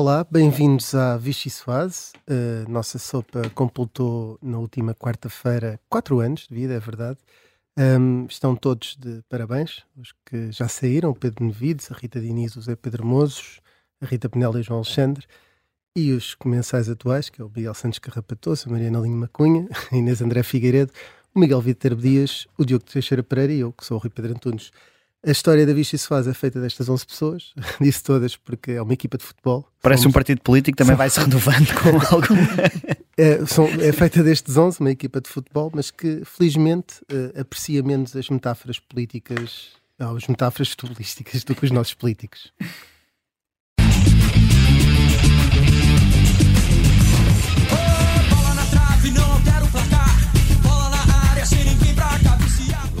Olá, bem-vindos à Vichy Soase. A nossa sopa completou na última quarta-feira quatro anos de vida, é verdade. Um, estão todos de parabéns, os que já saíram, Pedro Nevides, a Rita Diniz, o Zé Pedro Mozos, a Rita Penela e o João Alexandre, e os comensais atuais, que é o Miguel Santos Carrapatoso, a Mariana Linho Macunha, a Inês André Figueiredo, o Miguel Vitor Dias, o Diogo Teixeira Pereira e eu, que sou o Rui Pedro Antunes. A história da Vichy Soares é feita destas 11 pessoas, disse todas porque é uma equipa de futebol. Parece Somos... um partido político, também vai se renovando com algo. É, são, é, feita destes 11, uma equipa de futebol, mas que felizmente uh, aprecia menos as metáforas políticas, ou as metáforas futebolísticas do que os nossos políticos.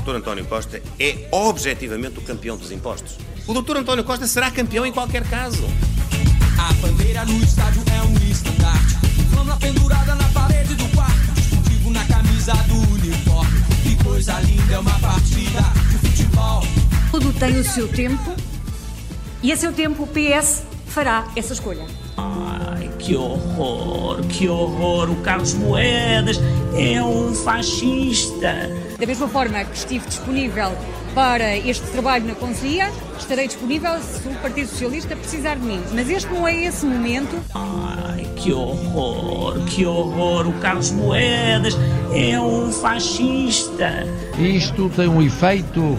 Dr. António Costa é objetivamente o campeão dos impostos. O Dr. António Costa será campeão em qualquer caso. A bandeira no estádio é um estandarte. Flama pendurada na parede do quarto. Discutivo na camisa do uniforme. Que coisa linda é uma partida de futebol. Tudo tem o seu tempo. E a seu tempo o PS fará essa escolha. Ai, que horror, que horror. O Carlos Moedas é um fascista. Da mesma forma que estive disponível para este trabalho na Conselhia, estarei disponível se o Partido Socialista precisar de mim. Mas este não é esse momento. Ai, que horror, que horror. O Carlos Moedas é um fascista. Isto tem um efeito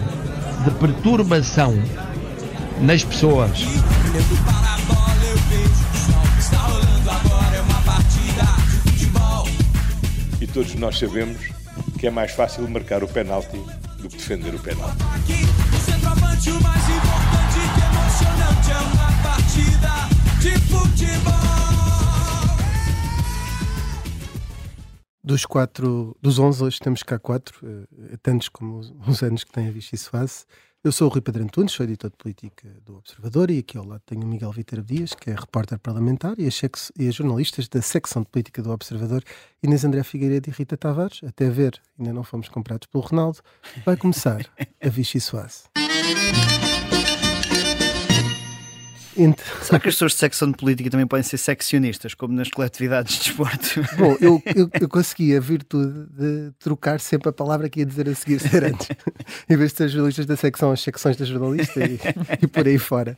de perturbação nas pessoas. Todos nós sabemos que é mais fácil marcar o penalti do que defender o penalti. Dos quatro, dos onze hoje temos cá quatro, uh, tantos como os anos que tem a Vichy Soase. Eu sou o Rui Pedro Antunes, sou editor de política do Observador e aqui ao lado tenho o Miguel Vítor Dias, que é repórter parlamentar e as, e as, jornalistas da secção de política do Observador, Inês André Figueiredo e Rita Tavares. Até ver, ainda não fomos comprados pelo Ronaldo. Vai começar a Vichy Soase. Então... Será que as pessoas de secção de política também podem ser seccionistas, como nas coletividades de desporto? Bom, eu, eu, eu consegui a virtude de trocar sempre a palavra que ia dizer a seguir ser antes. em vez de ser jornalistas da secção, as secções da jornalista e, e por aí fora.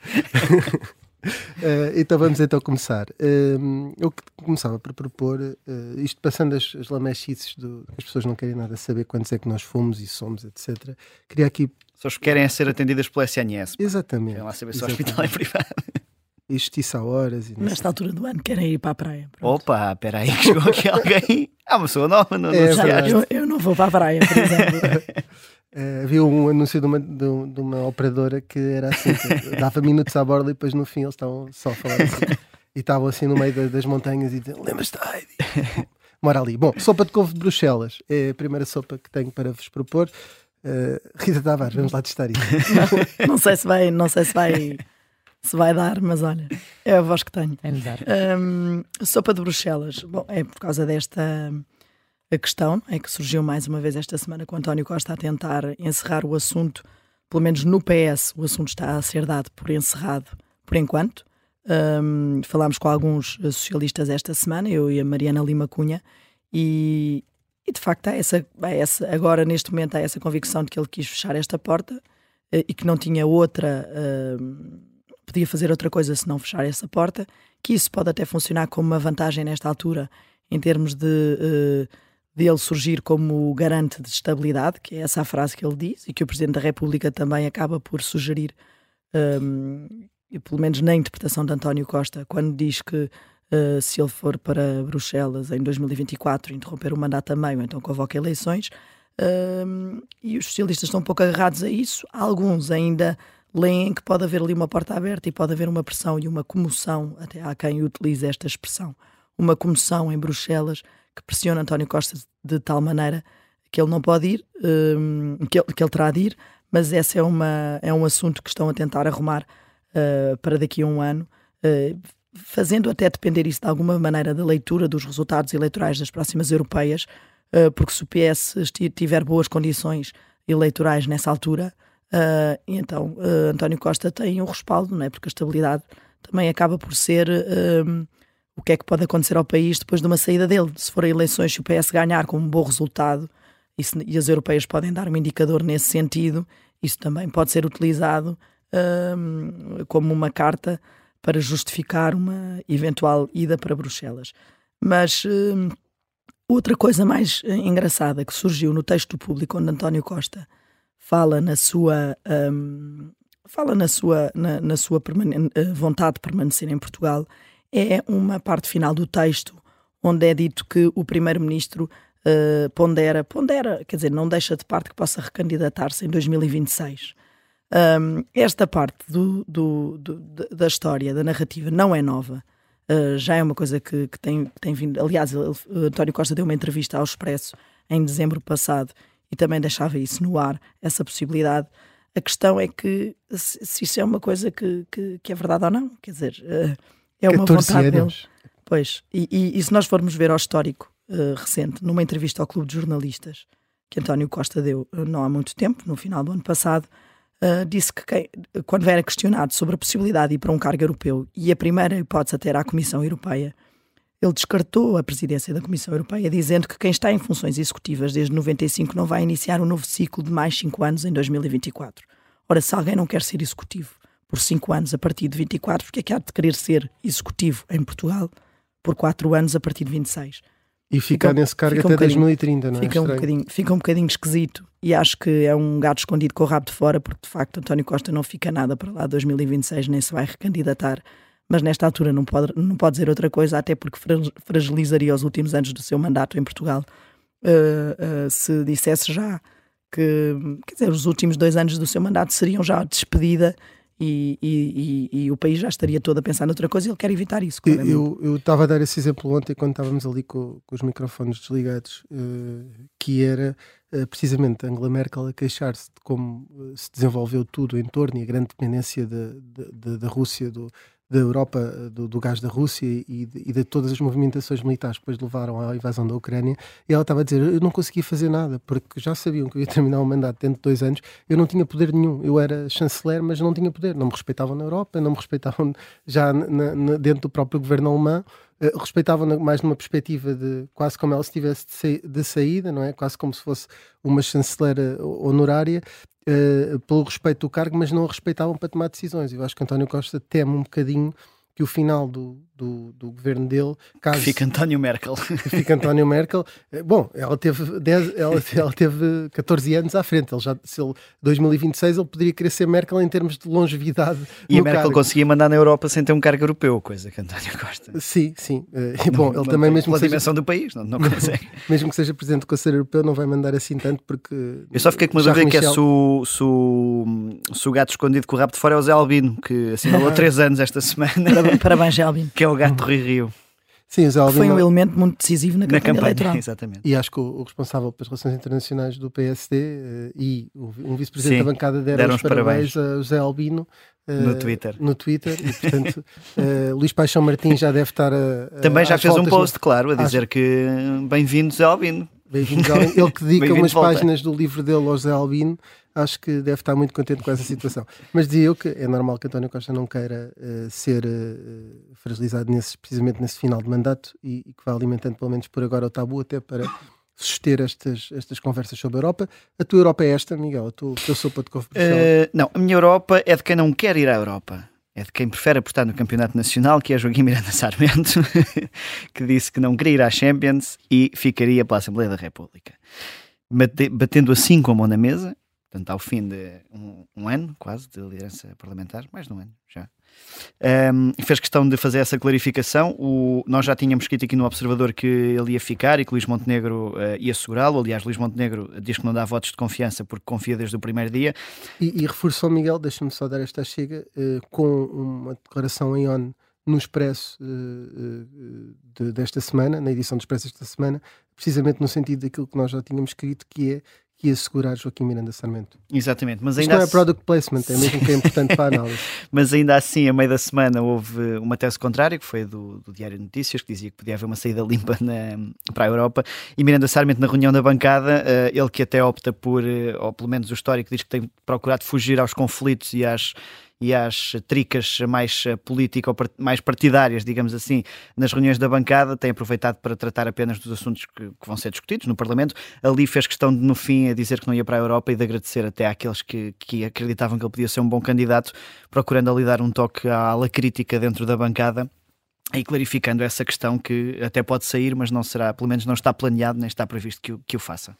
Uh, então vamos então começar. Uh, eu começava por propor, uh, isto passando as, as lamechices do as pessoas não querem nada saber quantos é que nós fomos e somos, etc. Queria aqui pessoas querem ser atendidas pelo SNS. Exatamente. Querem lá saber se o hospital é privado. E justiça a horas. E Nesta altura do ano querem ir para a praia. Pronto. Opa, espera aí que chegou aqui alguém. Ah, uma pessoa nova, não, é, não eu, eu, não vou para a praia, por exemplo. Uh, havia um anúncio de uma, de, de uma operadora que era assim, que dava minutos à borda e depois no fim eles estavam só a falar assim. e estavam assim no meio das montanhas e diziam, lembras-te Mora ali. Bom, sopa de couve de Bruxelas é a primeira sopa que tenho para vos propor. Uh, Rita Tavares, vamos lá testar isso. não, não, sei se vai, não sei se vai, se vai dar, mas olha, é a voz que tenho. É um, sopa de Bruxelas. Bom, é por causa desta a questão, é que surgiu mais uma vez esta semana com António Costa a tentar encerrar o assunto, pelo menos no PS, o assunto está a ser dado por encerrado por enquanto. Um, falámos com alguns socialistas esta semana, eu e a Mariana Lima Cunha, e, e de facto há essa, há essa, agora neste momento há essa convicção de que ele quis fechar esta porta uh, e que não tinha outra, uh, podia fazer outra coisa se não fechar essa porta, que isso pode até funcionar como uma vantagem nesta altura em termos de, uh, de ele surgir como garante de estabilidade, que é essa a frase que ele diz e que o Presidente da República também acaba por sugerir, um, pelo menos na interpretação de António Costa, quando diz que Uh, se ele for para Bruxelas em 2024 interromper o mandato a meio, então convoca eleições. Uh, e os socialistas estão um pouco agarrados a isso. Alguns ainda leem que pode haver ali uma porta aberta e pode haver uma pressão e uma comoção, até há quem utilize esta expressão, uma comoção em Bruxelas que pressiona António Costa de tal maneira que ele não pode ir, uh, que, ele, que ele terá de ir, mas esse é, uma, é um assunto que estão a tentar arrumar uh, para daqui a um ano. Uh, fazendo até depender isso de alguma maneira da leitura dos resultados eleitorais das próximas europeias, uh, porque se o PS tiver boas condições eleitorais nessa altura, uh, então uh, António Costa tem um respaldo, não é? porque a estabilidade também acaba por ser o que é que pode acontecer ao país depois de uma saída dele. Se forem eleições, se o PS ganhar com um bom resultado, e, se, e as europeias podem dar um indicador nesse sentido, isso também pode ser utilizado como uma carta para justificar uma eventual ida para Bruxelas. Mas um, outra coisa mais eh, engraçada que surgiu no texto público onde António Costa fala na sua um, fala na sua, na, na sua eh, vontade de permanecer em Portugal é uma parte final do texto onde é dito que o primeiro-ministro uh, pondera, pondera, quer dizer, não deixa de parte que possa recandidatar-se em 2026. Um, esta parte do, do, do, da história, da narrativa, não é nova. Uh, já é uma coisa que, que, tem, que tem vindo. Aliás, ele, António Costa deu uma entrevista ao Expresso em dezembro passado e também deixava isso no ar, essa possibilidade. A questão é que se, se isso é uma coisa que, que, que, é verdade ou não, quer dizer, uh, é uma vontade anos. dele. Pois, e, e, e, se nós formos ver ao histórico uh, recente, numa entrevista ao Clube de Jornalistas que António Costa deu não há muito tempo, no final do ano passado, Uh, disse que quem, quando era questionado sobre a possibilidade de ir para um cargo europeu e a primeira hipótese até era a Comissão Europeia, ele descartou a presidência da Comissão Europeia, dizendo que quem está em funções executivas desde 95 não vai iniciar um novo ciclo de mais 5 anos em 2024. Ora, se alguém não quer ser executivo por 5 anos a partir de 24, porque é que há de querer ser executivo em Portugal por 4 anos a partir de 26? E ficar fica, nesse cargo até um 2030, não é? Fica um, bocadinho, fica um bocadinho esquisito e acho que é um gato escondido com o rabo de fora, porque de facto António Costa não fica nada para lá 2026, nem se vai recandidatar. Mas nesta altura não pode, não pode dizer outra coisa, até porque fragilizaria os últimos anos do seu mandato em Portugal uh, uh, se dissesse já que, quer dizer, os últimos dois anos do seu mandato seriam já despedida e, e, e, e, o país já estaria todo a pensar noutra coisa e ele quer evitar isso. Eu estava a dar esse exemplo ontem quando estávamos ali com, com os microfones desligados, uh, que era uh, precisamente Angela Merkel a queixar-se de como uh, se desenvolveu tudo em torno e a grande dependência da de, Rússia do, da Europa, do, do, gás da Rússia e de, e de, todas as movimentações militares que depois levaram à invasão da Ucrânia, e ela estava a dizer: Eu não conseguia fazer nada, porque já sabiam que eu ia terminar o mandato dentro de dois anos, eu não tinha poder nenhum. Eu era chanceler, mas não tinha poder. Não me respeitavam na Europa, não me respeitavam já na, na, dentro do próprio governo alemão. Uh, respeitavam mais numa perspectiva de quase como ela estivesse de, de saída, não é? Quase como se fosse uma chanceler honorária, uh, pelo respeito do cargo, mas não a respeitavam para tomar decisões. Eu acho que António Costa teme um bocadinho que o final do, do, do governo dele. Caso, que fica António Merkel. Fica António Merkel. Eh, bom, ela teve, 10, ela, ela teve 14 anos à frente. Ele já, se ele, 2026 ele poderia querer ser Merkel em termos de longevidade. E a Merkel cargo. conseguia mandar na Europa sem ter um cargo europeu, coisa que António Costa. Sim, sim. Uh, bom, ele também mesmo. Pela seja, dimensão do país, não, não consegue. mesmo que seja presidente do Conselho Europeu, não vai mandar assim tanto porque. Eu só fiquei com uma dúvida Michel... que é se o, se, o, se o gato escondido com o rabo de fora é o Zé Albino, que assinalou 3 anos esta semana. Parabéns, Albino. Que é o gato Rui Rio. Sim, o Foi um elemento muito decisivo na, na campanha, campanha eleitoral. Exatamente. E acho que o, o, responsável pelas relações internacionais do PSD uh, eh, e o, um vice-presidente da bancada deram, deram os parabéns, parabéns a José Albino uh, no Twitter. No Twitter e, portanto, uh, Luís Paixão Martins já deve estar a. Também já fez um post, no... claro, a dizer que bem-vindos a Albino. Bem-vindos ao Albino. Ele que dedica umas páginas do livro dele ao José Albino acho que deve estar muito contente com essa situação. Mas dizia eu que é normal que António Costa não queira uh, ser uh, fragilizado nesse, precisamente nesse final de mandato e, e, que vá alimentando, pelo menos por agora, o tabu até para suster estas, estas conversas sobre a Europa. A tua Europa é esta, Miguel? A tua, a sopa de couve uh, Não, a minha Europa é de quem não quer ir à Europa. É de quem prefere apostar no Campeonato Nacional, que é Joaquim Miranda Sarmento, que disse que não queria ir à Champions e ficaria para a Assembleia da República. Batendo assim com a mão na mesa, portanto, ao fim de um, um, ano quase de liderança parlamentar, mais de um ano já, um, fez questão de fazer essa clarificação. O, nós já tínhamos escrito aqui no Observador que ele ia ficar e que Luís Montenegro uh, ia segurá-lo. Aliás, Luís Montenegro diz que não dá votos de confiança porque confia desde o primeiro dia. E, e reforçou, Miguel, deixa-me só dar esta chega, uh, com uma declaração em ONU no Expresso uh, de, desta semana, na edição do Expresso desta semana, precisamente no sentido daquilo que nós já tínhamos escrito, que é que ia segurar Joaquim Miranda Sarmento. Exatamente, mas Isto ainda não é product placement, é mesmo que é importante para a análise. mas ainda assim, a meio da semana, houve uma tese contrária, que foi do, do Diário de Notícias, que dizia que podia haver uma saída limpa na, para a Europa, e Miranda Sarmento, na reunião da bancada, uh, ele que até opta por, uh, ou pelo menos o histórico diz que tem procurado fugir aos conflitos e às e às tricas mais político mais partidárias, digamos assim, nas reuniões da bancada, tem aproveitado para tratar apenas dos assuntos que, que vão ser discutidos no Parlamento. Ali fez questão de, no fim, dizer que não ia para a Europa e de agradecer até àqueles que, que acreditavam que ele podia ser um bom candidato, procurando ali dar um toque à ala crítica dentro da bancada e clarificando essa questão que até pode sair, mas não será, pelo menos não está planeado nem está previsto que o, que o faça.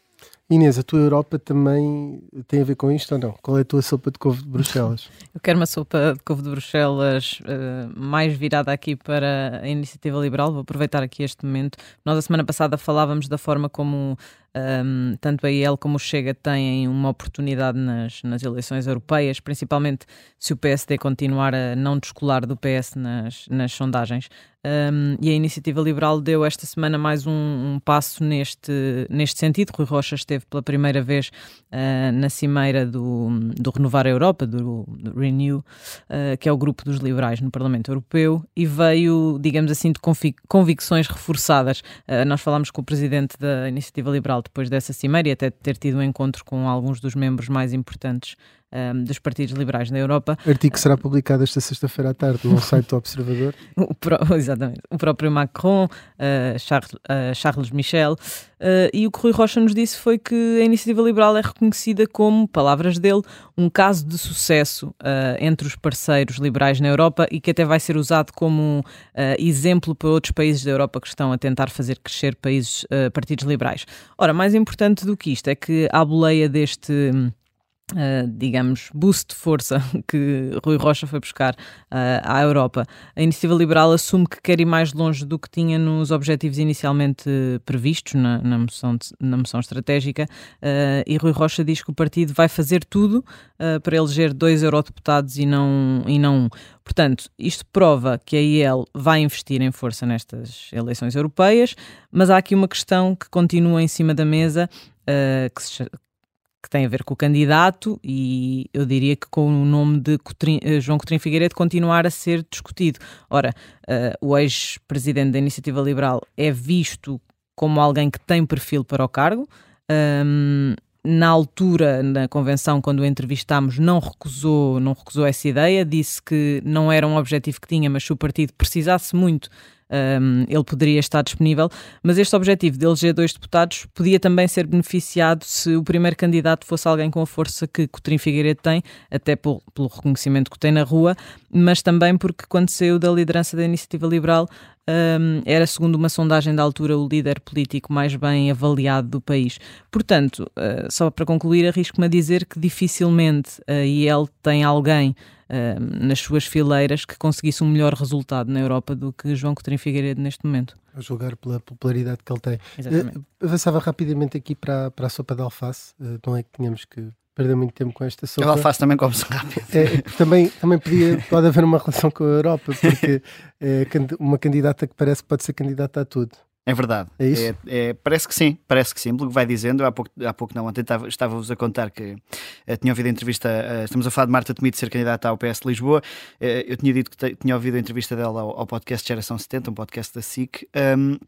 Inês, a tua Europa também tem a ver com isto ou não? Qual é a tua sopa de couve de Bruxelas? Eu quero uma sopa de couve de Bruxelas uh, mais virada aqui para a iniciativa liberal. Vou aproveitar aqui este momento. Nós, a semana passada, falávamos da forma como um, tanto a IEL como o Chega têm uma oportunidade nas, nas eleições europeias, principalmente se o PSD continuar a não descolar do PS nas, nas sondagens. Um, e a Iniciativa Liberal deu esta semana mais um, um, passo neste, neste sentido. Rui Rocha esteve pela primeira vez uh, na cimeira do, do Renovar a Europa, do, do Renew, uh, que é o grupo dos liberais no Parlamento Europeu, e veio, digamos assim, de convicções reforçadas. Uh, nós falámos com o presidente da Iniciativa Liberal depois dessa cimeira e até ter tido um encontro com alguns dos membros mais importantes um, dos partidos liberais na Europa. O artigo será publicado esta sexta-feira à tarde no site do Observador. o pro, exatamente. O próprio Macron, uh, Charles, uh, Charles, Michel. Uh, e o que Rui Rocha nos disse foi que a iniciativa liberal é reconhecida como, palavras dele, um caso de sucesso entre os parceiros liberais na Europa e que até vai ser usado como exemplo para outros países da Europa que estão a tentar fazer crescer países, partidos liberais. Ora, mais importante do que isto é que a boleia deste Uh, digamos, boost de força que Rui Rocha foi buscar uh, à Europa. A Iniciativa Liberal assume que quer ir mais longe do que tinha nos objetivos inicialmente previstos na, na, moção, de, na moção estratégica uh, e Rui Rocha diz que o partido vai fazer tudo para eleger dois eurodeputados e não, e não um. Portanto, isto prova que a IEL vai investir em força nestas eleições europeias, mas há aqui uma questão que continua em cima da mesa, que se, que tem a ver com o candidato e eu diria que com o nome de Coutrin, uh, João Coutinho Figueiredo continuar a ser discutido. Ora, uh, o ex-presidente da Iniciativa Liberal é visto como alguém que tem perfil para o cargo. Um, na altura, na convenção, quando o entrevistámos, não recusou, não recusou essa ideia, disse que não era um objetivo que tinha, mas se o partido precisasse muito um, ele poderia estar disponível, mas este objetivo de eleger dois deputados podia também ser beneficiado se o primeiro candidato fosse alguém com a força que Coutinho Figueiredo tem, até pelo, pelo reconhecimento que tem na rua, mas também porque quando saiu da liderança da Iniciativa Liberal um, era, segundo uma sondagem da altura, o líder político mais bem avaliado do país. Portanto, uh, só para concluir, arrisco-me a dizer que dificilmente a IEL tem alguém nas suas fileiras que conseguisse um melhor resultado na Europa do que João Coutinho Figueiredo neste momento. A julgar pela popularidade que ele tem. Exatamente. Uh, avançava rapidamente aqui para, para a sopa de alface, uh, não é que tínhamos que perder muito tempo com esta sopa. A alface também come-se rápido. É, também, também podia, pode haver uma relação com a Europa, porque é uma candidata que parece que pode ser candidata a tudo. É verdade. É isso? É, é, parece que sim, parece que sim. Pelo que vai dizendo, há pouco, há pouco não, ontem estava-vos a contar que uh, tinha ouvido a entrevista, uh, estamos a falar de Marta Temido ser candidata ao PS de Lisboa. Uh, eu tinha dito que tinha ouvido a entrevista dela ao, ao, podcast Geração 70, um podcast da SIC. Um,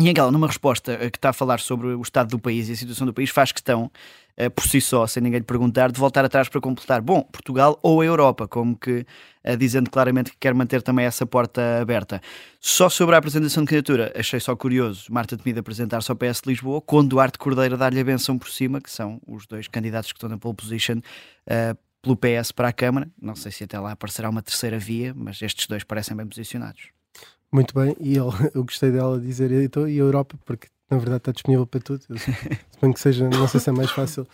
e aquela, numa resposta que está a falar sobre o estado do país e a situação do país, faz questão uh, por si só, sem ninguém lhe perguntar, de voltar atrás para completar, bom, Portugal ou a Europa, como que uh, dizendo claramente que quer manter também essa porta aberta. Só sobre a apresentação de candidatura, achei só curioso Marta Temida apresentar-se ao PS de Lisboa, com Duarte Cordeiro dar-lhe a benção por cima, que são os dois candidatos que estão na pole position. Pelo PS para a Câmara, não sei se até lá aparecerá uma terceira via, mas estes dois parecem bem posicionados. Muito bem, e ele, eu gostei dela dizer então, e a Europa, porque na verdade está disponível para tudo. Eu suponho que seja, não sei se é mais fácil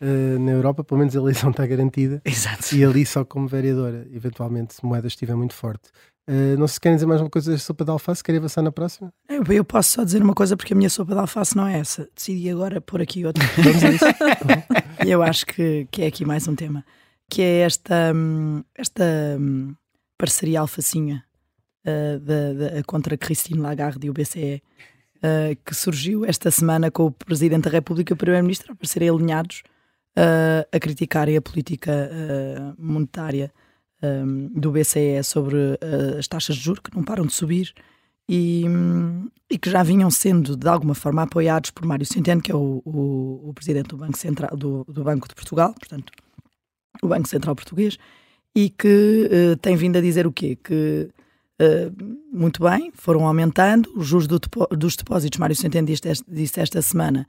uh, na Europa, pelo menos a eleição está garantida. Exato. E ali só como vereadora, eventualmente, se moeda estiver muito forte. Uh, não sei se querem dizer mais uma coisa da sopa de alface, querem avançar na próxima? Eu, eu, posso só dizer uma coisa porque a minha sopa de alface não é essa. Decidi agora pôr aqui outra. Vamos a isso. E eu acho que, que é aqui mais um tema, que é esta, hum, esta hum, parceria alfacinha uh, de, de, contra Christine Lagarde e o BCE uh, que surgiu esta semana com o Presidente da República e o Primeiro-Ministro a serem alinhados uh, a criticarem a política monetária um, do BCE sobre as taxas de juros que não param de subir e, e, que já vinham sendo de alguma forma apoiados por Mário Centeno, que é o, o, o Presidente do Banco Central do, do Banco de Portugal, portanto, o Banco Central Português, e que uh, tem vindo a dizer o quê? Que muito bem, foram aumentando, os juros do dos depósitos, Mário Centeno disse, disse esta semana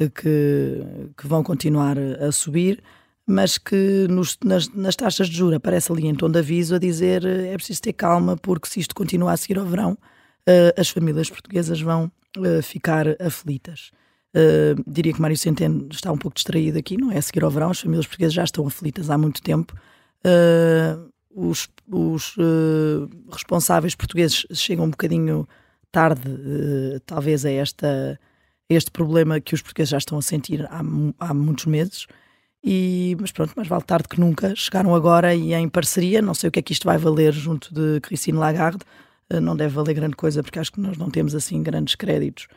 uh, que, que vão continuar a subir, mas que nos, nas, nas, taxas de juros aparece ali em tom de aviso a dizer é preciso ter calma porque se isto continuar a seguir ao verão, as famílias portuguesas vão ficar aflitas. Uh, diria que Mário Centeno está um pouco distraído aqui, não é? A seguir ao verão, as famílias portuguesas já estão aflitas há muito tempo uh, os, os uh, responsáveis portugueses chegam um bocadinho tarde, uh, talvez, a, esta, a este problema que os portugueses já estão a sentir há, há muitos meses. E, mas pronto, mais vale tarde que nunca. Chegaram agora e em parceria. Não sei o que é que isto vai valer junto de Christine Lagarde. não deve valer grande coisa, porque acho que nós não temos assim grandes créditos.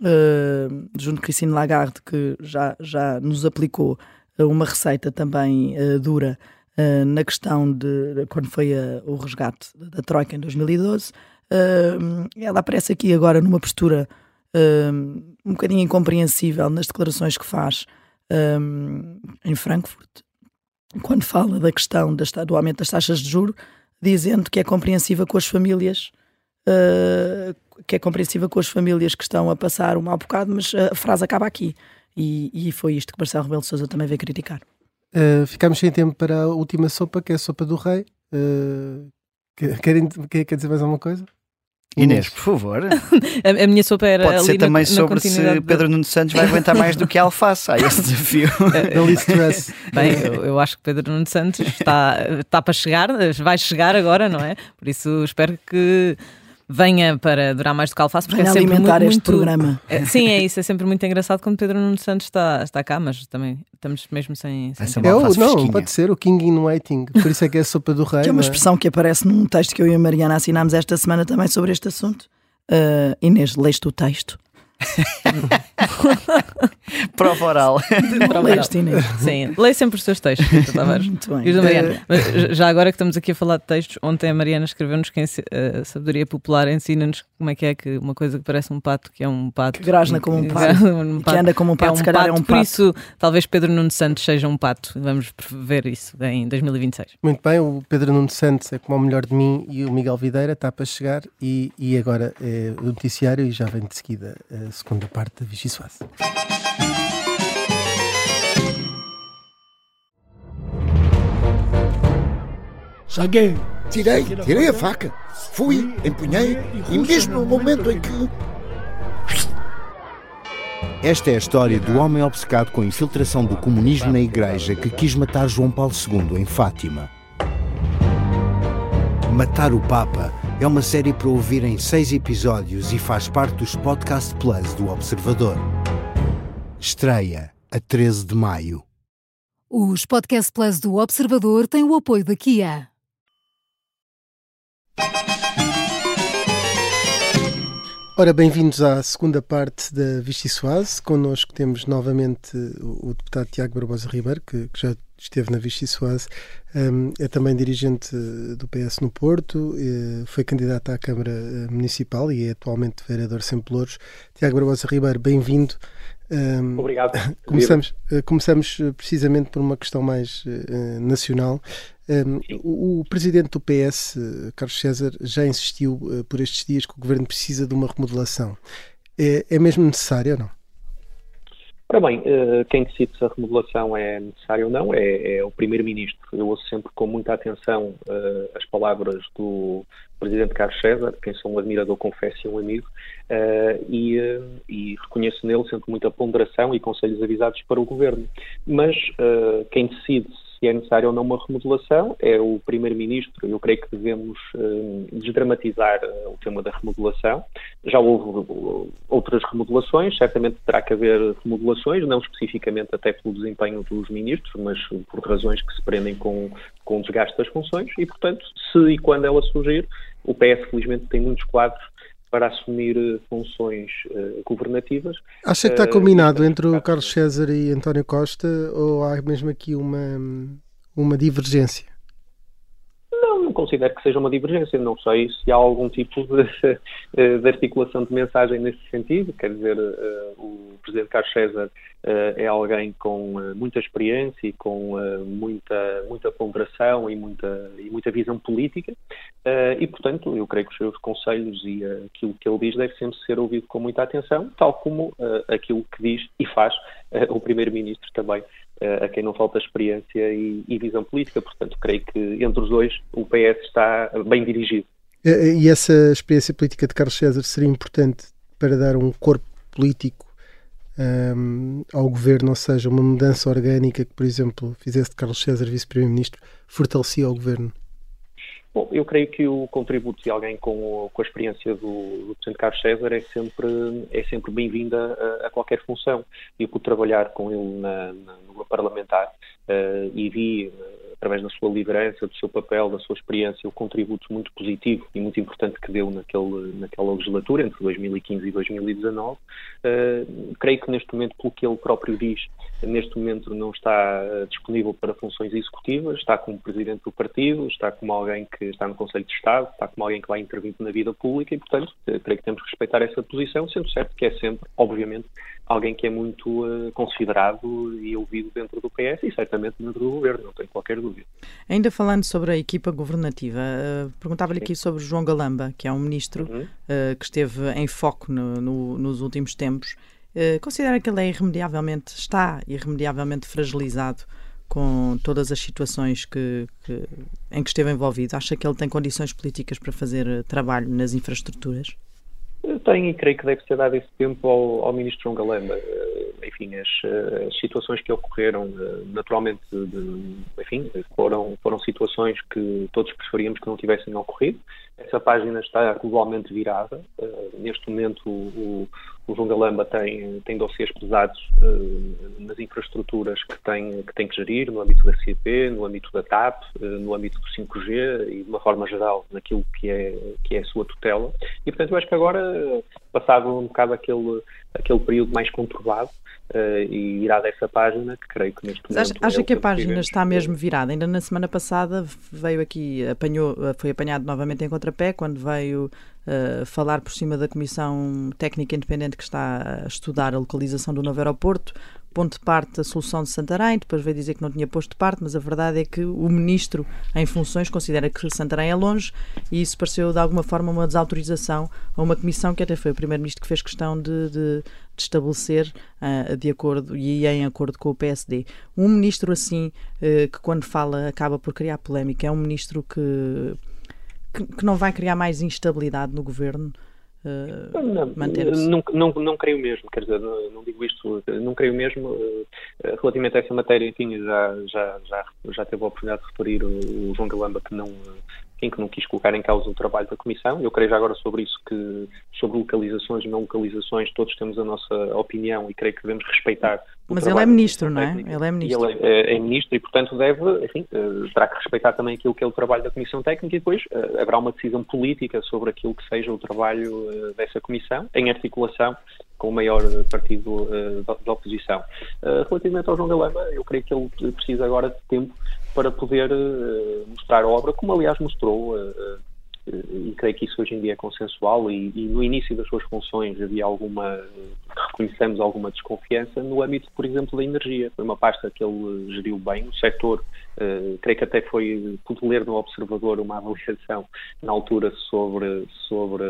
Uh, junto de Christine Lagarde, que já, já nos aplicou uma receita também uh, dura uh, na questão de quando foi a, o resgate da Troika em 2012. Uh, ela aparece aqui agora numa postura uh, um bocadinho incompreensível nas declarações que faz em Frankfurt, quando fala da questão do aumento das taxas de juro, dizendo que é compreensiva com as famílias. que é compreensiva com as famílias que estão a passar um mau bocado, mas a frase acaba aqui. E, e foi isto que Marcelo Rebelo de Sousa também veio criticar. Uh, ficámos sem tempo para a última sopa, que é a sopa do rei. Uh, querem, quer dizer mais alguma coisa? Inês, por favor. a, a, minha sopa era. Pode ser também na, sobre na se Pedro Nuno Santos vai aguentar mais do que a alface. Há esse desafio. Bem, eu, eu, acho que Pedro Nuno Santos está, está para chegar, vai chegar agora, não é? Por isso espero que venha para durar mais do que alface, porque Venha é sempre alimentar muito, este muito... programa. É, sim, é isso, é sempre muito engraçado quando Pedro Nuno Santos está, está cá, mas também estamos mesmo sem. sem é, não, fresquinha. pode ser o King in Waiting, por isso é que é a sopa do rei. Que é uma é? expressão que aparece num texto que eu e a Mariana assinámos esta semana também sobre este assunto. Uh, Inês, leste o texto? Prova oral. Sim, leia sempre os seus textos, Muito bem. Eh, Mas, já agora que estamos aqui a falar de textos, ontem a Mariana escreveu-nos que a uh, sabedoria popular ensina-nos como é que é que uma coisa que parece um pato, que é um pato. Que grasna como um pato. um pato que anda como um pato, é um se calhar pato, é um pato. Por isso, talvez Pedro Nuno Santos seja um pato. Vamos ver isso em 2026. Muito bem, o Pedro Nuno Santos é como o melhor de mim e o Miguel Videira está para chegar e, e agora é o noticiário e já vem de seguida a segunda parte da Vichy Soase. Saguei. Tirei, tirei a faca. Fui, empunhei e mesmo no momento em que. Esta é a história do homem obcecado com a infiltração do comunismo na igreja que quis matar João Paulo II em Fátima. Matar o Papa é uma série para ouvir em seis episódios e faz parte dos Podcast Plus do Observador. Estreia a 13 de maio. Os Podcast Plus do Observador têm o apoio da Kia. Ora, bem-vindos à segunda parte da Vichy Soase. Connosco temos novamente o, o deputado Tiago Barbosa Ribeiro, que, que, já esteve na Vichy Soase. Um, é também dirigente do PS no Porto, foi candidato à Câmara eh, Municipal e é atualmente vereador sem Pelouros. Tiago Barbosa Ribeiro, bem-vindo. Um, Obrigado. Começamos, eh, começamos eh, precisamente por uma questão mais nacional. Um, o, presidente do PS, Carlos César, já insistiu por estes dias que o governo precisa de uma remodelação. É, é mesmo necessário ou não? Ora bem, uh, quem decide se a remodelação é necessária ou não é, é o Primeiro-Ministro. Eu ouço sempre com muita atenção as palavras do presidente Carlos César, quem sou um admirador, confesso, e um amigo, uh, e, uh, e, reconheço nele sempre muita ponderação e conselhos avisados para o governo. Mas uh, quem decide é necessário ou não uma remodelação é o primeiro-ministro. Eu creio que devemos desdramatizar o tema da remodelação. Já houve outras remodelações, certamente terá que haver remodelações, não especificamente até pelo desempenho dos ministros, mas por razões que se prendem com, com o desgaste das funções e, portanto, se e quando ela surgir, o PS, felizmente, tem muitos quadros para assumir eh, funções uh, governativas. Acha que está combinado uh, entre o Carlos César e António Costa ou há mesmo aqui uma, uma divergência? Não, considero que seja uma divergência. Não sei se há algum tipo de, de articulação de mensagem nesse sentido. Quer dizer, o Presidente Carlos César é alguém com muita experiência e com muita, muita ponderação e muita, e muita visão política. E, portanto, eu creio que os seus conselhos e aquilo que ele diz deve sempre ser ouvido com muita atenção, tal como aquilo que diz e faz o Primeiro-Ministro também a quem não falta experiência e, e, visão política. Portanto, creio que entre os dois o PS está bem dirigido. E essa experiência política de Carlos César seria importante para dar um corpo político um, ao governo, ou seja, uma mudança orgânica que, por exemplo, fizesse de Carlos César vice-primeiro-ministro, fortalecia o governo? Bom, eu creio que o contributo de alguém com, com a experiência do, do Presidente Carlos César é sempre, é sempre bem-vinda a, a, qualquer função. Eu pude trabalhar com ele na, na, parlamentar uh, e vi uh, através da sua liderança, do seu papel, da sua experiência, o contributo muito positivo e muito importante que deu naquele, naquela legislatura, entre 2015 e 2019. Uh, eh, creio que neste momento, pelo que ele próprio diz, neste momento não está disponível para funções executivas, está como presidente do partido, está como alguém que está no Conselho de Estado, está como alguém que vai intervir na vida pública e, portanto, creio que temos que respeitar essa posição, sendo certo que é sempre, obviamente, alguém que é muito uh, considerado e ouvido dentro do PS e certamente dentro do governo, não tenho qualquer dúvida. Ainda falando sobre a equipa governativa, uh, perguntava-lhe aqui sobre João Galamba, que é um ministro uhum. uh, que esteve em foco no, no, nos últimos tempos. considera que ele é irremediavelmente, está irremediavelmente fragilizado com todas as situações que, que, em que esteve envolvido? Acha que ele tem condições políticas para fazer trabalho nas infraestruturas? Tenho e creio que deve ser dado esse tempo ao, ao Ministro João Galamba. Eh, enfim, as, eh, as, situações que ocorreram, eh, naturalmente, de, enfim, foram, foram situações que todos preferíamos que não tivessem ocorrido. Essa página está globalmente virada. Neste momento, o, o João Galamba tem, tem dossiês pesados nas infraestruturas que tem, que tem que gerir, no âmbito da CP, no âmbito da TAP, no âmbito do 5G e, de uma forma geral, naquilo que é, que é a sua tutela. E, portanto, eu acho que agora, passado um bocado aquele, aquele período mais conturbado, uh, e virada essa página, que creio que neste momento. Acha, acha é que a página está mesmo virada? Ainda na semana passada veio aqui, apanhou, foi apanhado novamente em contrapé, quando veio uh, falar por cima da Comissão Técnica Independente que está a estudar a localização do novo aeroporto, ponto de parte da solução de Santarém, depois veio dizer que não tinha posto de parte, mas a verdade é que o ministro em funções considera que Santarém é longe e isso pareceu de alguma forma uma desautorização a uma comissão que até foi o primeiro-ministro que fez questão de, de, de estabelecer uh, de acordo e em acordo com o PSD. Um ministro assim, uh, que quando fala acaba por criar polémica, é um ministro que, que, que não vai criar mais instabilidade no governo. Uh, não, não, não, não, creio mesmo, quer dizer, não, não, digo isto, não creio mesmo. Uh, relativamente a essa matéria, enfim, já, já, já, já teve a oportunidade de referir o, o João Galamba que não, que não quis colocar em causa o trabalho da Comissão. Eu creio já agora sobre isso que, sobre localizações e não localizações, todos temos a nossa opinião e creio que devemos respeitar. Mas ele é ministro, não é? Ele é ministro. Ele é, é, ministro e, portanto, deve, enfim, uh, terá que respeitar também aquilo que é o trabalho da Comissão Técnica e depois uh, haverá uma decisão política sobre aquilo que seja o trabalho uh, dessa Comissão, em articulação com o maior partido da, da, oposição. relativamente ao João Galamba, eu creio que ele precisa agora de tempo para poder uh, mostrar a obra, como aliás mostrou, uh, e creio que isso hoje em dia é consensual, e, e, no início das suas funções havia alguma, reconhecemos alguma desconfiança no âmbito, por exemplo, da energia. Foi uma pasta que ele geriu bem, o setor, creio que até foi, pude ler no Observador uma avaliação na altura sobre, sobre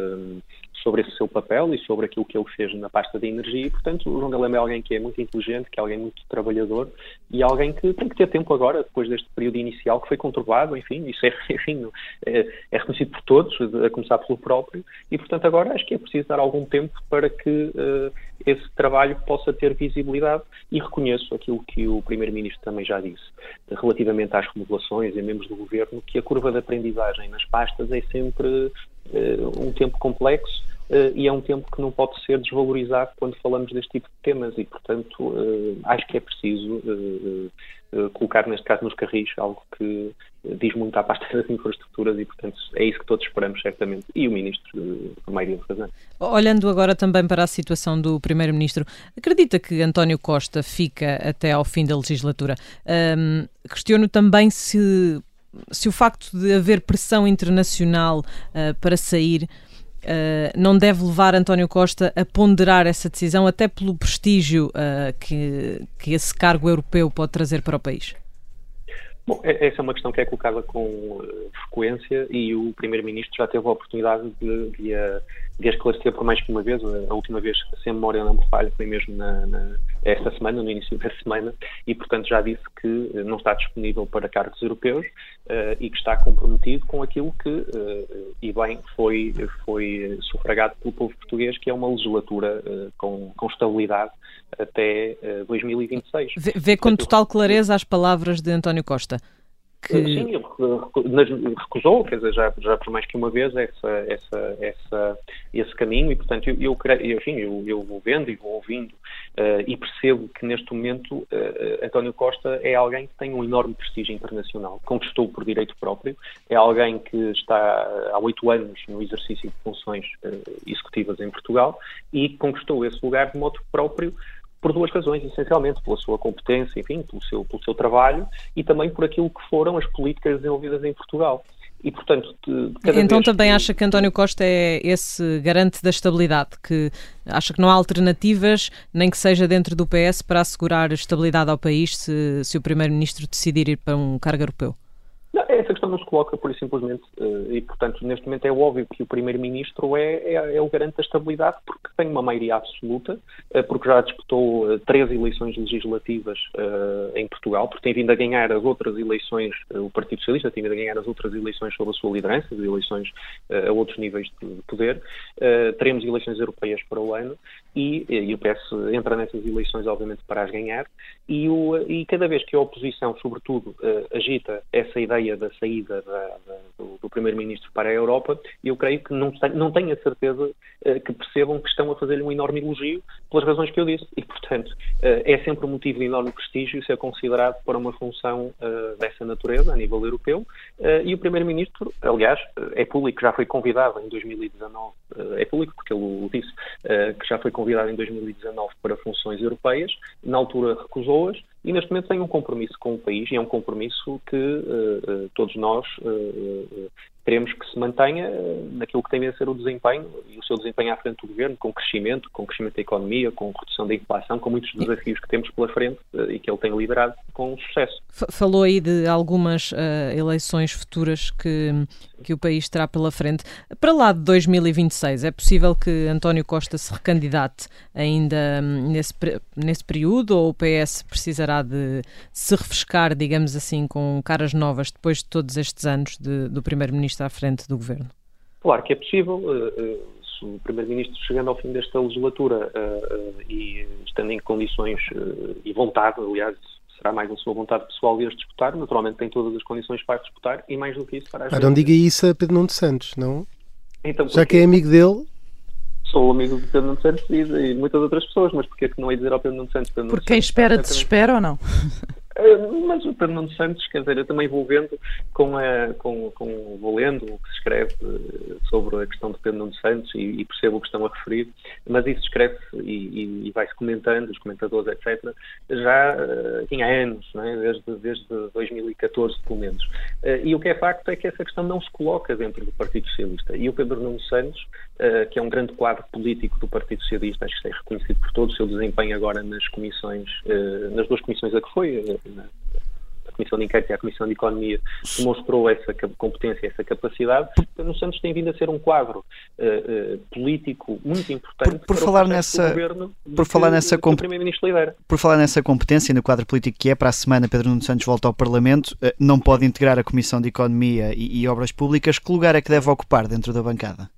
sobre esse seu papel e sobre aquilo que ele fez na pasta da energia. E, portanto, o João Galamba é alguém que é muito inteligente, que é alguém muito trabalhador e alguém que tem que ter tempo agora, depois deste período inicial que foi conturbado, enfim, isso é, enfim, é, é reconhecido por todos, a começar pelo próprio, e, portanto, agora acho que é preciso dar algum tempo para que uh, esse trabalho possa ter visibilidade e reconheço aquilo que o Primeiro-Ministro também já disse, relativamente às remodelações e membros do Governo, que a curva de aprendizagem nas pastas é sempre uh, um tempo complexo e é um tempo que não pode ser desvalorizado quando falamos deste tipo de temas e, portanto, uh, acho que é preciso uh, colocar, neste caso, nos carris algo que diz muito à pasta das infraestruturas e, portanto, é isso que todos esperamos, certamente, e o Ministro, por maioria de razão. Olhando agora também para a situação do Primeiro-Ministro, acredita que António Costa fica até ao fim da legislatura? Questiono também se se o facto de haver pressão internacional uh, para sair Uh, não deve levar António Costa a ponderar essa decisão, até pelo prestígio uh, que, que esse cargo europeu pode trazer para o país? Bom, é, essa é uma questão que é colocada com eh, frequência e o Primeiro-Ministro já teve a oportunidade de, de, a, de a esclarecer por mais que uma vez. A última vez, se a memória não me falha, foi mesmo na, na, esta semana, no início da semana, e portanto já disse que eh, não está disponível para cargos europeus uh, e que está comprometido com aquilo que, uh, e bem, foi, foi sufragado pelo povo português, que é uma legislatura uh, com, com estabilidade até 2026. Vê, vê com total clareza as palavras de António Costa que... Sim, recusou, quer dizer, já, já por mais que uma vez essa, essa, essa, esse caminho e, portanto, eu, eu, eu, enfim, eu, eu vou vendo e vou ouvindo uh, e percebo que neste momento uh, António Costa é alguém que tem um enorme prestígio internacional, conquistou por direito próprio, é alguém que está há oito anos no exercício de funções uh, executivas em Portugal e conquistou esse lugar de modo próprio por duas razões, essencialmente, pela sua competência, enfim, pelo seu, pelo seu trabalho e também por aquilo que foram as políticas desenvolvidas em Portugal. E, portanto, então também que... acha que António Costa é esse garante da estabilidade, que acha que não há alternativas, nem que seja dentro do PS, para assegurar estabilidade ao país se, se o Primeiro-Ministro decidir ir para um cargo europeu? Não, essa questão não se coloca e simplesmente, eh, e portanto, neste momento é óbvio que o Primeiro-Ministro é, é, é, o garante da estabilidade, porque tem uma maioria absoluta, eh, porque já disputou eh, três eleições legislativas em Portugal, porque tem vindo a ganhar as outras eleições, o Partido Socialista tem vindo a ganhar as outras eleições sob a sua liderança, as eleições a outros níveis de poder. Teremos eleições europeias para o ano e, e o PS entra nessas eleições, obviamente, para as ganhar, e, o, e cada vez que a oposição, sobretudo, agita essa ideia da saída da, da, do, do Primeiro-Ministro para a Europa, eu creio que não, não tenho a certeza uh, que percebam que estão a fazer-lhe um enorme elogio pelas razões que eu disse. E, portanto, uh, é sempre um motivo de enorme prestígio ser considerado para uma função uh, dessa natureza, a nível europeu. e o Primeiro-Ministro, aliás, é público, já foi convidado em 2019, é público porque ele o disse, que já foi convidado em 2019 para funções europeias, na altura recusou-as, e neste momento tem um compromisso com o país e é um compromisso que uh, todos nós uh, queremos que se mantenha naquilo que tem a ser o desempenho e o seu desempenho à frente do governo, com crescimento, com crescimento da economia, com redução da inflação, com muitos desafios que temos pela frente e que ele tem liderado com sucesso. Falou aí de algumas eleições futuras que, que o país terá pela frente. Para lá de 2026, é possível que António Costa se recandidate ainda hum, nesse, nesse período ou o PS precisará de se refrescar, digamos assim, com caras novas depois de todos estes anos de, do Primeiro-Ministro à frente do Governo? Claro que é possível. Eh, eh, se o Primeiro-Ministro, chegando ao fim desta legislatura eh, e estando em condições e vontade, aliás, será mais a sua vontade pessoal de as disputar, naturalmente tem todas as condições para disputar e mais do que isso para as ah, Não diga isso a Pedro Nuno Santos, não? Então, Já que é amigo dele, sou amigo do Pedro Nuno Santos e, e muitas outras pessoas, mas porquê que não é dizer ao Pedro Nuno Santos? Pedro Porque quem espera desespera ou não? Eh, mas o Nuno Santos, quer dizer, eu também vou vendo, com a, com, com, vou lendo o que se escreve eh, sobre a questão de Nuno Santos e, e percebo o que estão a referir, mas isso escreve e, e vai-se comentando, os comentadores, etc., já há anos, é? desde, desde 2014, pelo menos. E o que é facto é que essa questão não se coloca dentro do Partido Socialista. E o Pedro Nuno Santos, uh, que é um grande quadro político do Partido Socialista, acho que é reconhecido por todos, o seu desempenho agora nas comissões, nas duas comissões a que foi, na, Comissão de Inquérito e a Comissão de Economia demonstrou essa competência, essa capacidade. No Santos tem vindo a ser um quadro uh, uh, político muito importante por, por falar nessa por falar nessa comp... primeiro-ministro lidera. Por falar nessa competência e no quadro político que é para a semana Pedro Nuno Santos volta ao Parlamento, uh, não pode integrar a Comissão de Economia e, e Obras Públicas. Que lugar é que deve ocupar dentro da bancada?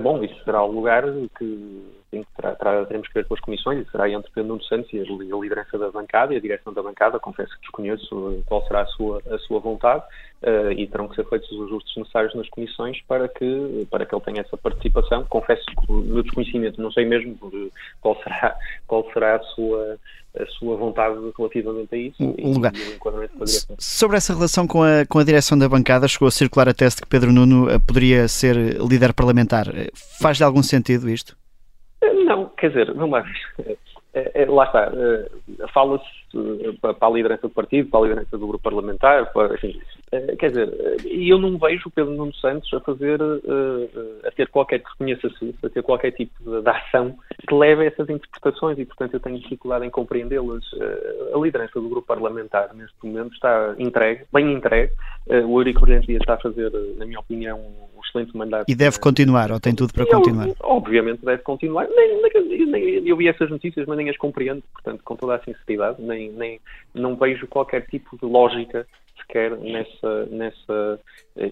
Bom, isso será o lugar que sim, terá, terá, teremos que ver com as comissões e será entre Pedro Nuno Santos e a, liderança da bancada e a direção da bancada. Confesso que desconheço qual será a sua, a sua vontade uh, e terão que ser feitos os ajustes necessários nas comissões para que, para que ele tenha essa participação. Confesso que o meu desconhecimento, não sei mesmo qual será, qual será a sua a sua vontade relativamente a isso o e, lugar. E Sobre essa relação com a, com a direção da bancada, chegou a circular a tese de que Pedro Nuno eh, poderia ser líder parlamentar. Faz-lhe algum sentido isto? Não, quer dizer, vamos lá. é, é, lá está, fala-se para a liderança do partido, para a liderança do grupo parlamentar, para, enfim, quer dizer, e eu não vejo o Pedro Nuno Santos a fazer, a ter qualquer que reconheça-se, a ter qualquer tipo de, ação que leve a essas interpretações e, portanto, eu tenho dificuldade em compreendê-las. A liderança do grupo parlamentar, neste momento, está entregue, bem entregue. O Eurico Brilhante está a fazer, na minha opinião, excelente mandato. E deve continuar, ou tem tudo para continuar? obviamente deve continuar. Nem, nem, nem, eu vi essas notícias, mas nem as compreendo, portanto, com toda a sinceridade, nem, nem, não vejo qualquer tipo de lógica sequer nessa, nessa,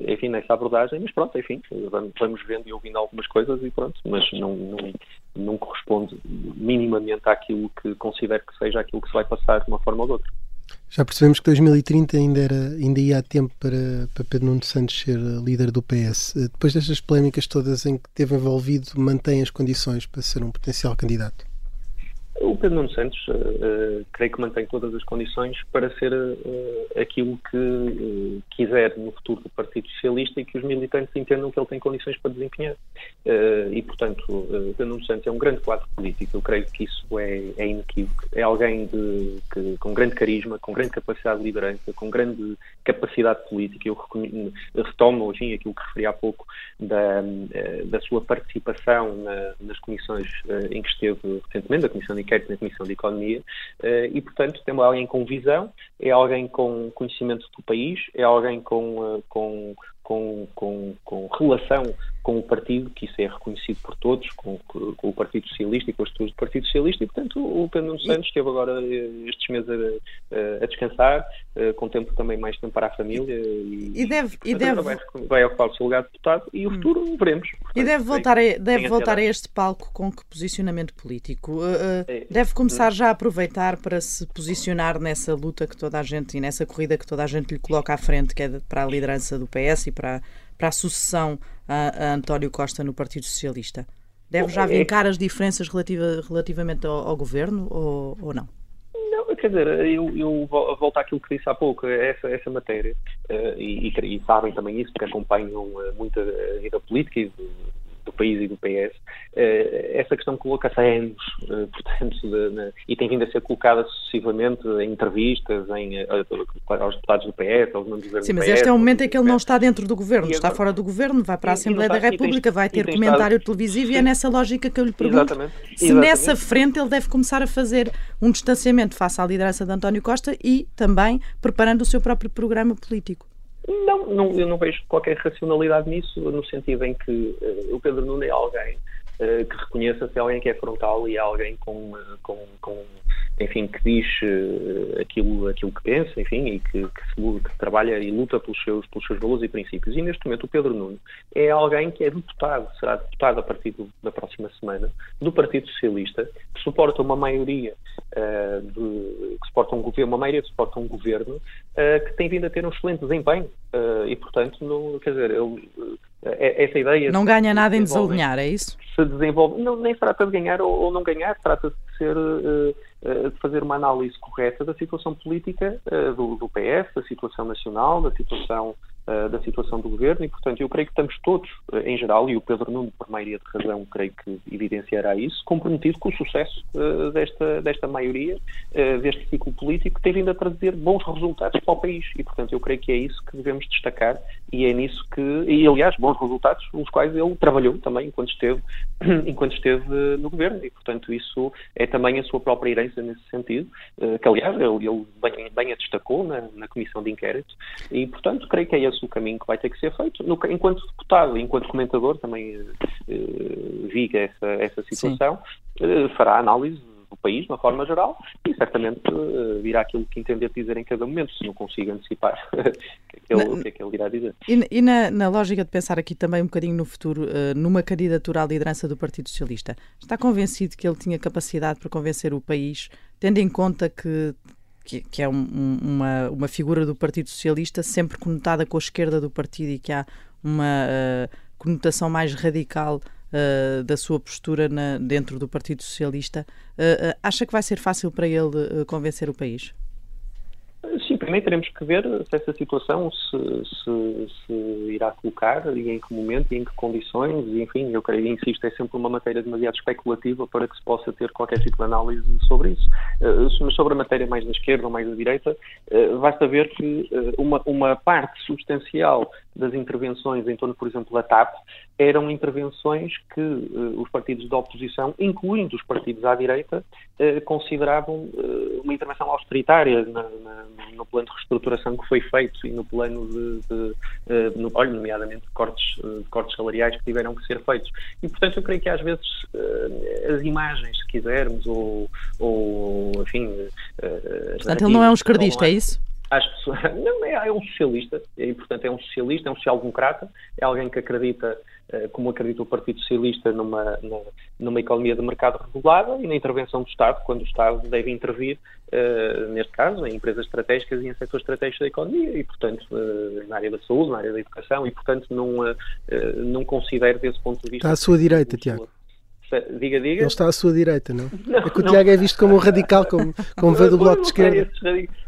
enfim, nessa abordagem, mas pronto, enfim, vamos, vamos vendo e ouvindo algumas coisas e pronto, mas não, não, não corresponde minimamente àquilo que considero que seja aquilo que se vai passar de uma forma ou de outra. Já percebemos que 2030 ainda, era, ainda ia a tempo para, para Pedro Nuno Santos ser líder do PS. Eh, depois destas polémicas todas em que esteve envolvido, mantém as condições para ser um potencial candidato? O Pedro Nuno Santos, uh, creio que mantém todas as condições para ser uh, aquilo que uh, quiser no futuro do Partido Socialista e que os militantes entendam que ele tem condições para desempenhar. e, portanto, o Pedro Nuno Santos é um grande quadro político, eu creio que isso é, é inequívoco. É alguém de, que, com grande carisma, com grande capacidade de liderança, com grande capacidade política. Eu retomo, enfim, aquilo que referi há pouco da, da sua participação na, nas comissões em que esteve recentemente, a Comissão de inquérito na Comissão de Economia, eh, e, portanto, temos alguém com visão, é alguém com conhecimento do país, é alguém com, eh, com, com, com, com relação com o partido, que isso é reconhecido por todos, com, com, o Partido Socialista e com as pessoas do Partido Socialista, e portanto o Pedro Nuno Santos esteve agora eh, estes meses a, a, descansar, eh, com tempo também mais tempo para a família e, e deve, e deve... Vai, vai, ocupar o seu lugar de deputado e o hum. futuro hum. veremos. Portanto, e deve voltar, a, deve voltar a este palco com que posicionamento político? Uh, uh, deve começar hum. já a aproveitar para se posicionar nessa luta que toda a gente e nessa corrida que toda a gente lhe coloca à frente, que é para a liderança do PS e para, para a sucessão a, a António Costa no Partido Socialista? Deve já é vincar as diferenças relativa, relativamente ao, ao governo ou, ou não? Não, quer dizer, eu, eu volto àquilo que disse há pouco, essa, essa matéria, uh, e, e, sabem também isso, porque acompanham uh, muito a vida política e país e do PS, eh, essa questão coloca-se há anos, eh, portanto, de, de, e tem vindo a ser colocada sucessivamente em entrevistas em, eh, aos deputados do PS, aos membros do governo Sim, mas este é o momento em que ele não está dentro do governo, está fora do governo, vai para a Assembleia da República, vai ter comentário estado... televisivo e é nessa lógica que eu lhe pergunto Exatamente. se Exatamente. nessa frente ele deve começar a fazer um distanciamento face à liderança de António Costa e também preparando o seu próprio programa político. Não, não, eu não vejo qualquer racionalidade nisso, no sentido em que uh, o Pedro Nuno é alguém uh, que reconheça-se, é alguém que é frontal e é alguém com, uh, com, com enfim, que diz uh, aquilo, aquilo que pensa, enfim, e que, que, se, que, trabalha e luta pelos seus, pelos seus valores e princípios. E neste momento o Pedro Nuno é alguém que é deputado, será deputado a partir do, da próxima semana, do Partido Socialista, que suporta uma maioria uh, de, que suporta um governo, uma maioria que suporta um governo uh, que tem vindo a ter um excelente desempenho. e portanto, não, quer dizer, ele, essa ideia. Não ganha nada em desalinhar, é isso? Se desenvolve, não, nem se trata de ganhar ou, ou não ganhar, trata-se de ser eh, de fazer uma análise correta da situação política eh, do, do PS, da situação nacional, da situação eh, da situação do governo e, portanto, eu creio que estamos todos, em geral, e o Pedro Nuno, por maioria de razão, creio que evidenciará isso, comprometido com o sucesso desta, desta maioria, deste ciclo político, que tem vindo a trazer bons resultados para o país. E, portanto, eu creio que é isso que devemos destacar e é nisso que, e aliás, bons resultados, os quais ele trabalhou também enquanto esteve, enquanto esteve no governo. E, portanto, isso é também a sua própria herança nesse sentido, eh, que aliás ele, ele bem, bem, a destacou na, na, comissão de inquérito, e portanto creio que é esse o caminho que vai ter que ser feito. No, enquanto deputado, enquanto comentador, também uh, vi essa, essa situação, uh, fará análise do país, de uma forma geral, e certamente uh, virá aquilo que entender dizer em cada momento, se não consigo antecipar o que, é que, é que ele irá dizer. E, e na, na, lógica de pensar aqui também um bocadinho no futuro, uh, numa candidatura à liderança do Partido Socialista, está convencido que ele tinha capacidade para convencer o país, tendo em conta que que, que, é um, uma, uma figura do Partido Socialista sempre conotada com a esquerda do partido e que há uma uh, conotação mais radical uh, da sua postura na, dentro do Partido Socialista, uh, acha que vai ser fácil para ele convencer o país? Também teremos que ver se essa situação se, se, se, irá colocar e em que momento e em que condições, e enfim, eu creio, insisto, é sempre uma matéria demasiado especulativa para que se possa ter qualquer tipo de análise sobre isso. Uh, mas sobre a matéria mais da esquerda ou mais da direita, uh, basta ver que uh, uma, uma parte substancial das intervenções em torno, por exemplo, da TAP, eram intervenções que uh, os partidos da oposição, incluindo os partidos à direita, uh, consideravam uh, uma intervenção austeritária na, na, no plano de reestruturação que foi feito e no plano de, de no, olha, nomeadamente de cortes, de cortes salariais que tiveram que ser feitos. E, portanto, eu creio que às vezes as imagens, se quisermos, ou, ou enfim... Portanto, ele não é um esquerdista, é isso? às pessoas. Não, é, é um socialista, e portanto é um socialista, é um social-democrata, é alguém que acredita, como acredita o Partido Socialista, numa, numa economia de mercado regulada e na intervenção do Estado, quando o Estado deve intervir, uh, neste caso, em empresas estratégicas e em setores estratégicos da economia, e portanto uh, na área da saúde, na área da educação, e portanto não, uh, não considero desse ponto de vista. Está à sua direita, Tiago. Diga, diga. Ele está à sua direita, não? não é que o Tiago é visto como um radical, como, como veio do Bloco de Esquerda.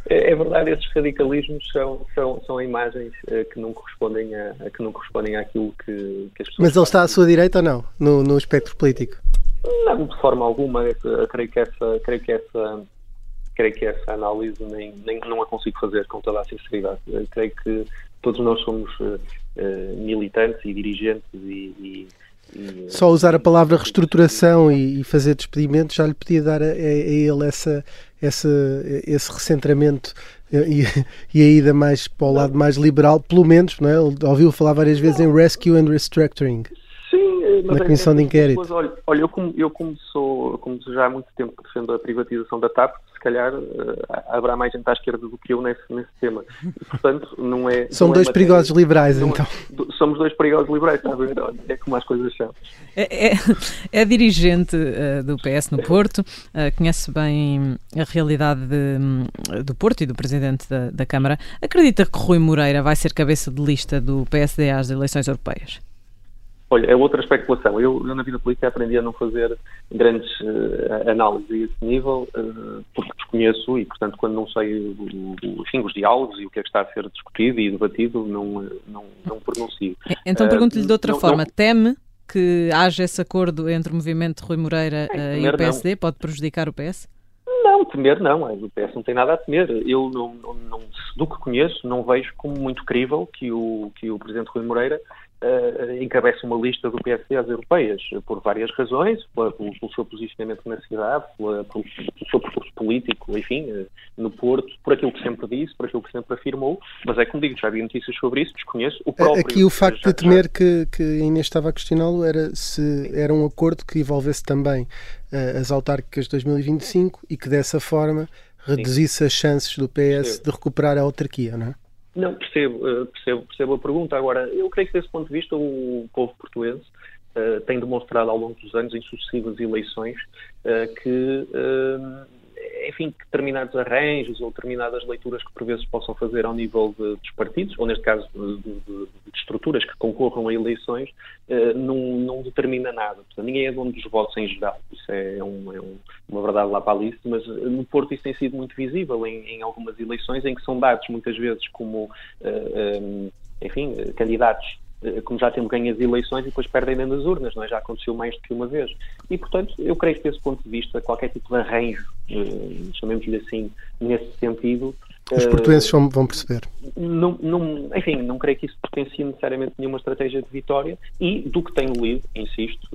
É, é verdade, esses radicalismos são, são, são imagens uh, que, não correspondem a, que não correspondem àquilo que, que as pessoas. Mas ele está à sua direita ou não? No, no espectro político? Não, de forma alguma. Eu, creio que essa. Creio que essa creio que essa análise nem, nem não a consigo fazer com toda a sinceridade. Eu creio que todos nós somos uh, militantes e dirigentes e, e só usar a palavra reestruturação e, e fazer despedimentos já lhe podia dar a, a, ele essa, essa, esse recentramento e, e a ida mais para o lado mais liberal, pelo menos, não é? ouviu falar várias vezes em rescue and restructuring. Sim, eh, na comissão de inquérito. olha, olha, eu, como, eu como sou, como já há muito tempo que defendo a privatização da TAP, calhar uh, haverá mais gente à esquerda do que eu nesse, nesse tema. E, portanto, não é. São não dois é perigosos liberais, é, então. somos dois perigosos liberais, está a ver? É como as coisas são. É, é, é dirigente uh, do PS no Porto, uh, conhece bem a realidade de, um, do Porto e do presidente da, da Câmara. Acredita que Rui Moreira vai ser cabeça de lista do PSD às eleições europeias? Olha, é outra especulação. Eu, eu, na vida política aprendi a não fazer grandes uh, análises a esse nível, uh, porque desconheço e, portanto, quando não sei o, o, enfim, os diálogos e o que é que está a ser discutido e debatido, não, não, não pronuncio. Então pergunto-lhe de outra uh, forma, não, teme que haja esse acordo entre o movimento Rui Moreira é, e o PSD? Não. Pode prejudicar o PS? Não, temer não. O PS não tem nada a temer. Eu, não, não, não, do que conheço, não vejo como muito crível que o, que o Presidente Rui Moreira uh, encabeça uma lista do PSD às europeias, por várias razões, pelo, pelo seu posicionamento na cidade, pela, pelo, pelo, seu percurso político, enfim, uh, no Porto, por aquilo que sempre disse, por aquilo que sempre afirmou, mas é como digo, já havia notícias sobre isso, desconheço. O próprio, Aqui o facto já, de temer já... que, que Inês estava a questioná-lo era se era um acordo que envolvesse também uh, as autárquicas de 2025 e que dessa forma reduzisse Sim. as chances do PS Sim. de recuperar a autarquia, não é? Não, percebo, eh, percebo, percebo a pergunta. Agora, eu creio que desse ponto de vista o povo português uh, tem demonstrado ao longo dos anos, em sucessivas eleições, uh, que uh, enfim, determinados arranjos ou determinadas leituras que por vezes possam fazer ao nível de, dos partidos, ou neste caso de, de, de estruturas que concorram a eleições, uh, não, não, determina nada. Portanto, ninguém é dono dos votos em geral. Isso é, um, é um, uma verdade lá para a lista, mas eh, no Porto isso tem sido muito visível em, em algumas eleições em que são dados muitas vezes como, eh, um, enfim, candidatos como já temos ganho as eleições e depois perdem das urnas, não é? Já aconteceu mais do que uma vez. E, portanto, eu creio que desse ponto de vista, qualquer tipo de arranjo, chamemos-lhe assim, nesse sentido, os portugueses vão, perceber. Não, não, enfim, não creio que isso potencie necessariamente nenhuma estratégia de vitória e do que tenho lido, insisto,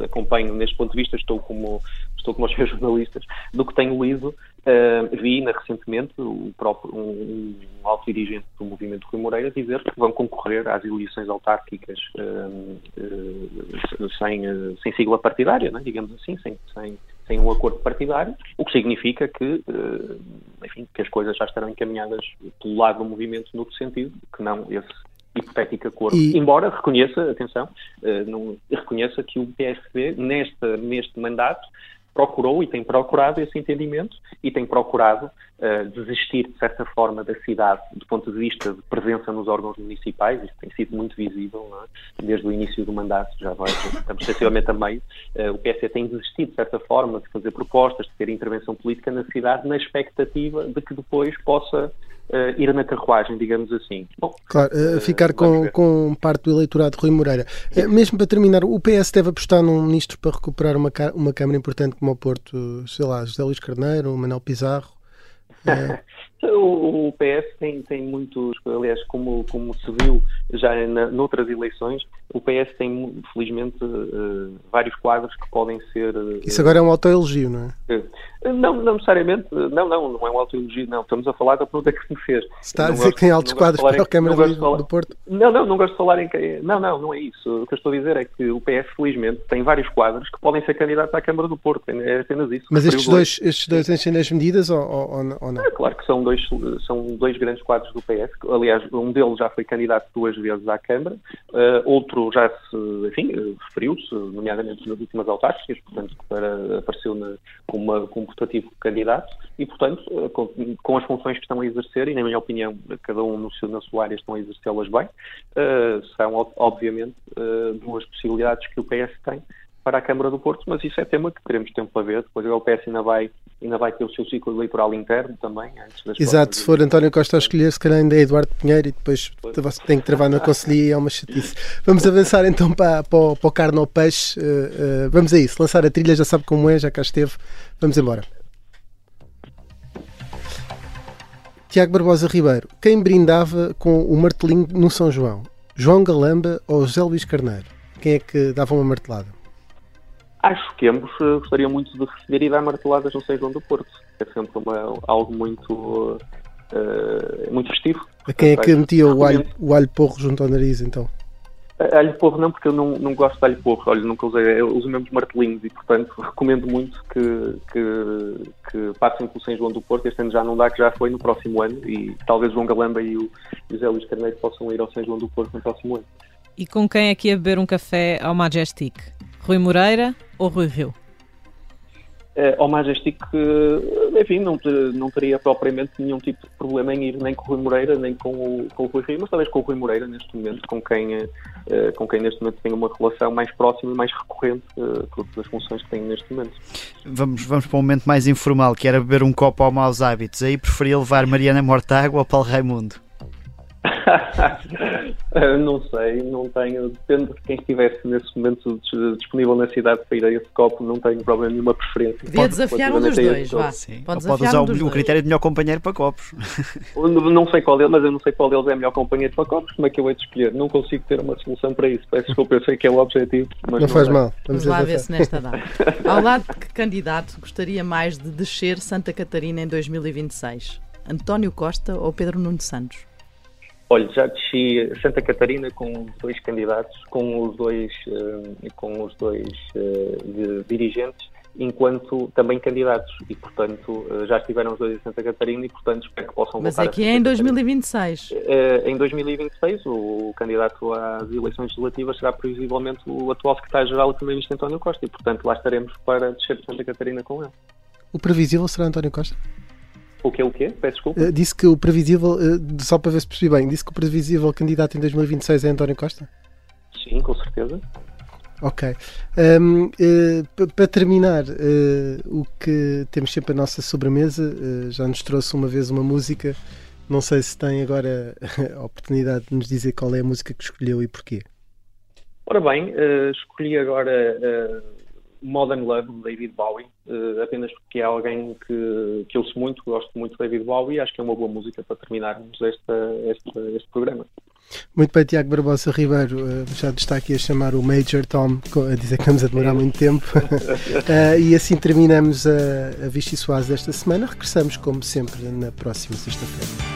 acompanho neste ponto de vista, estou como, estou como os meus jornalistas, do que tenho lido, uh, vi na, recentemente o próprio, um, um alto dirigente do movimento Rui Moreira dizer que vão concorrer às eleições autárquicas uh, sem, sem sigla partidária, né, digamos assim, sem, sem sem um acordo partidário, o que significa que, enfim, que as coisas já estarão encaminhadas pelo lado do movimento no outro sentido, que não esse hipotético acordo. E... Embora reconheça, atenção, não, reconheça que o PSB, neste, neste mandato, procurou e tem procurado esse entendimento e tem procurado uh, desistir, de certa forma, da cidade do ponto de vista de presença nos órgãos municipais. Isso tem sido muito visível é? desde o início do mandato, já vai, estamos sensivelmente a meio. Uh, o PS tem desistido, de certa forma, de fazer propostas, de ter intervenção política na cidade, na expectativa de que depois possa uh, ir na carruagem, digamos assim. Bom, claro, uh, ficar com, com parte do eleitorado de Rui Moreira. Uh, mesmo para terminar, o PS deve apostar num ministro para recuperar uma, uma Câmara importante como o Porto, sei lá, José Luís Carneiro, Manuel Pizarro. Yeah. O, o, PS tem, tem muitos, aliás, como, como se viu já na, noutras eleições, o PS tem, felizmente, uh, vários quadros que podem ser. Uh, Isso agora é um autoelogio, não é? Uh, não, não necessariamente, não, não, não é um autoelogio, não. Estamos a falar da pergunta que me fez. Está não a dizer gosto, que tem altos quadros para a Câmara do, falar, do Porto? Não, não, não gosto de falar em quem. Não, não, não é isso. O que eu estou a dizer é que o PS, felizmente, tem vários quadros que podem ser candidatos à Câmara do Porto. É apenas isso. Mas estes dois, estes dois enchem as medidas ou, ou, ou não? É claro que são dois são dois grandes quadros do PS. Aliás, um deles já foi candidato duas vezes à Câmara, uh, outro já se, enfim, referiu-se, nomeadamente nas últimas autárquicas, portanto, para, apareceu na, com, uma, um portativo candidato e, portanto, uh, com, com, as funções que estão a exercer, e na minha opinião, cada um no seu, na sua área estão a exercê-las bem, uh, são, obviamente, duas possibilidades que o PS tem para a Câmara do Porto, mas isso é tema que teremos tempo para ver. Depois o PS ainda vai, ainda vai ter o seu ciclo eleitoral interno também. Exato, se for António Costa a escolher, se calhar ainda é Eduardo Pinheiro e depois você tem que travar na Conselhia e é uma chatice. Vamos avançar então para, para, para o carne ao peixe. Uh, uh, vamos a isso, lançar a trilha, já sabe como é, já cá esteve. Vamos embora. Tiago Barbosa Ribeiro, quem brindava com o martelinho no São João? João Galamba ou José Luís Carneiro? Quem é que dava uma martelada? Acho que ambos uh, gostariam muito de receber e dar marteladas no São João do Porto. É sempre uma, algo muito, uh, muito festivo. A quem é que metia o alho, o alho porro junto ao nariz, então? Alho porro não, porque eu não, não gosto de alho porro. Olha, nunca usei, eu uso mesmo martelinhos e, portanto, recomendo muito que, que, que passem pelo São João do Porto. Este ano já não dá, que já foi no próximo ano e talvez o João Galamba e o José Luís Carneiro possam ir ao São João do Porto no próximo ano. E com quem é que ia beber um café ao Majestic? Rui Moreira ou Rui Rio? É, ao Majestic, enfim, não, não teria propriamente nenhum tipo de problema em ir nem com o Rui Moreira, nem com o, com o Rui Rio, mas talvez com o Rui Moreira neste momento, com quem, uh, com quem neste momento tem uma relação mais próxima e mais recorrente, uh, por das funções que tenho neste momento. Vamos, vamos para um momento mais informal, que era beber um copo ao maus hábitos. Aí preferia levar Mariana Mortágua ou Paulo Raimundo? não sei, não tenho. Depende de quem estivesse nesse momento disponível na cidade para ir a esse copo, não tenho problema nenhuma preferência. Podia desafiar um dos dois, vá. Pode, pode usar o, o critério de melhor companheiro para copos. Não sei qual deles, mas eu não sei qual deles é melhor companheiro para copos. Como é que eu hei de escolher? Não consigo ter uma solução para isso. Peço desculpa, eu sei que é o objetivo. Mas não, não faz é. mal. Vamos, Vamos lá ver se nesta dá. Ao lado de que candidato gostaria mais de descer Santa Catarina em 2026? António Costa ou Pedro Nuno Santos? Olha, já desci Santa Catarina com os dois candidatos, com os dois, uh, com os dois uh, dirigentes, enquanto também candidatos. E, portanto, uh, já estiveram os dois em Santa Catarina e, portanto, espero que possam Mas voltar aqui é em 2026. em 2026, o, candidato às eleições legislativas será previsivelmente o atual secretário-geral e primeiro-ministro António Costa. E, portanto, lá estaremos para descer de Santa Catarina com ele. O previsível será António Costa? O que é o quê? Peço desculpa. Uh, disse que o previsível, uh, só para ver se percebi bem, disse que o previsível candidato em 2026 é António Costa? Sim, com certeza. Ok. Um, uh, eh, para terminar, o que temos sempre a nossa sobremesa, já nos trouxe uma vez uma música. Não sei se tem agora a oportunidade de nos dizer qual é a música que escolheu e porquê. Ora bem, escolhi agora Modern Love, de David Bowie, uh, apenas porque é alguém que, que eu ouço muito, gosto muito de David Bowie e acho que é uma boa música para terminarmos esta, este, este programa. Muito bem, Tiago Barbosa Ribeiro, uh, já está aqui a chamar o Major Tom, a dizer que estamos a demorar muito tempo. uh, e assim terminamos a, a Vichy Soares desta semana. Regressamos, como sempre, na próxima sexta-feira.